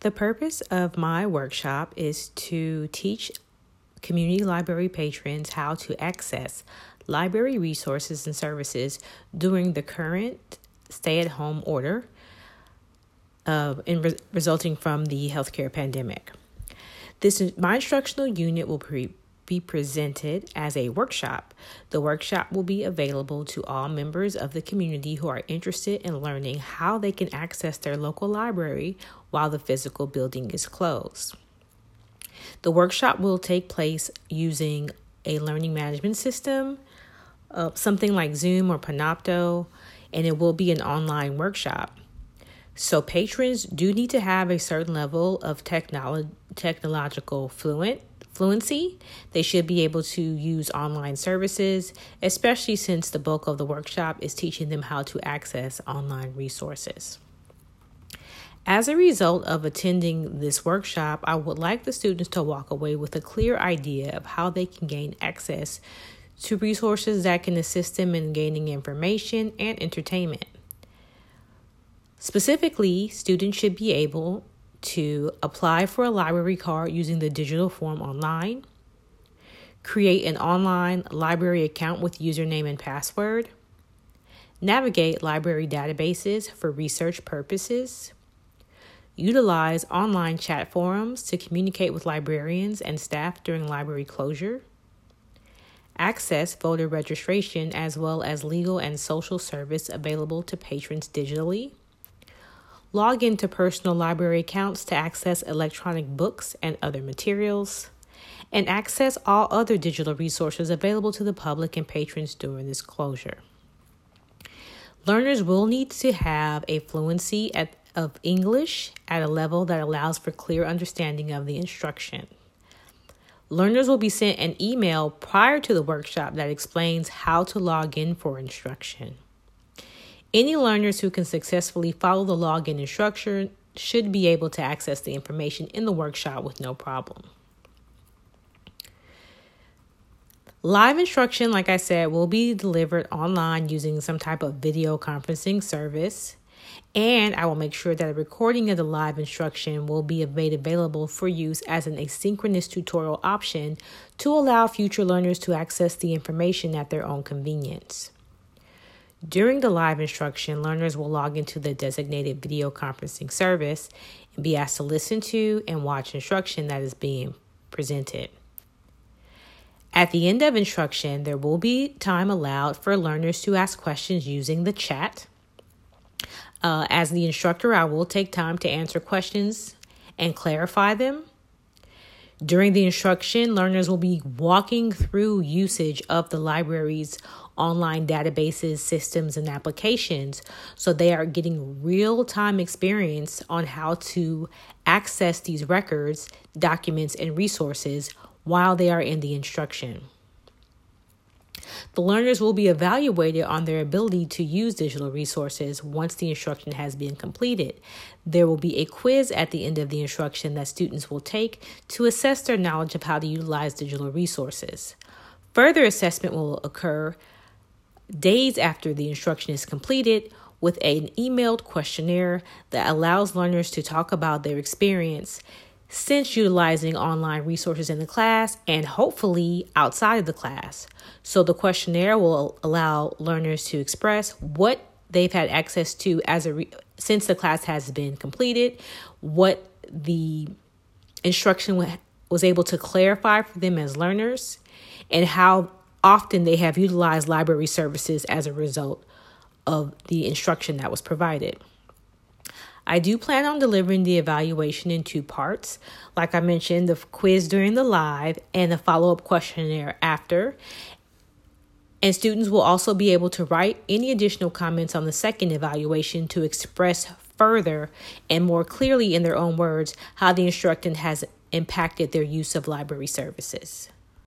The purpose of my workshop is to teach community library patrons how to access library resources and services during the current stay at home order uh, in re- resulting from the healthcare pandemic. This my instructional unit will pre- be presented as a workshop. The workshop will be available to all members of the community who are interested in learning how they can access their local library while the physical building is closed. The workshop will take place using a learning management system, uh, something like Zoom or Panopto, and it will be an online workshop. So patrons do need to have a certain level of technolo- technological fluent fluency. They should be able to use online services, especially since the bulk of the workshop is teaching them how to access online resources. As a result of attending this workshop, I would like the students to walk away with a clear idea of how they can gain access to resources that can assist them in gaining information and entertainment. Specifically, students should be able to apply for a library card using the digital form online, create an online library account with username and password, navigate library databases for research purposes, utilize online chat forums to communicate with librarians and staff during library closure, access voter registration as well as legal and social service available to patrons digitally log into personal library accounts to access electronic books and other materials, and access all other digital resources available to the public and patrons during this closure. Learners will need to have a fluency at, of English at a level that allows for clear understanding of the instruction. Learners will be sent an email prior to the workshop that explains how to log in for instruction. Any learners who can successfully follow the login instruction should be able to access the information in the workshop with no problem. Live instruction, like I said, will be delivered online using some type of video conferencing service. And I will make sure that a recording of the live instruction will be made available for use as an asynchronous tutorial option to allow future learners to access the information at their own convenience. During the live instruction, learners will log into the designated video conferencing service and be asked to listen to and watch instruction that is being presented. At the end of instruction, there will be time allowed for learners to ask questions using the chat. Uh, as the instructor, I will take time to answer questions and clarify them. During the instruction, learners will be walking through usage of the library's online databases, systems, and applications. So they are getting real time experience on how to access these records, documents, and resources while they are in the instruction. The learners will be evaluated on their ability to use digital resources once the instruction has been completed. There will be a quiz at the end of the instruction that students will take to assess their knowledge of how to utilize digital resources. Further assessment will occur days after the instruction is completed with an emailed questionnaire that allows learners to talk about their experience since utilizing online resources in the class and hopefully outside of the class. So the questionnaire will allow learners to express what they've had access to as a re- since the class has been completed, what the instruction was able to clarify for them as learners, and how often they have utilized library services as a result of the instruction that was provided. I do plan on delivering the evaluation in two parts. Like I mentioned, the quiz during the live and the follow up questionnaire after. And students will also be able to write any additional comments on the second evaluation to express further and more clearly in their own words how the instructor has impacted their use of library services.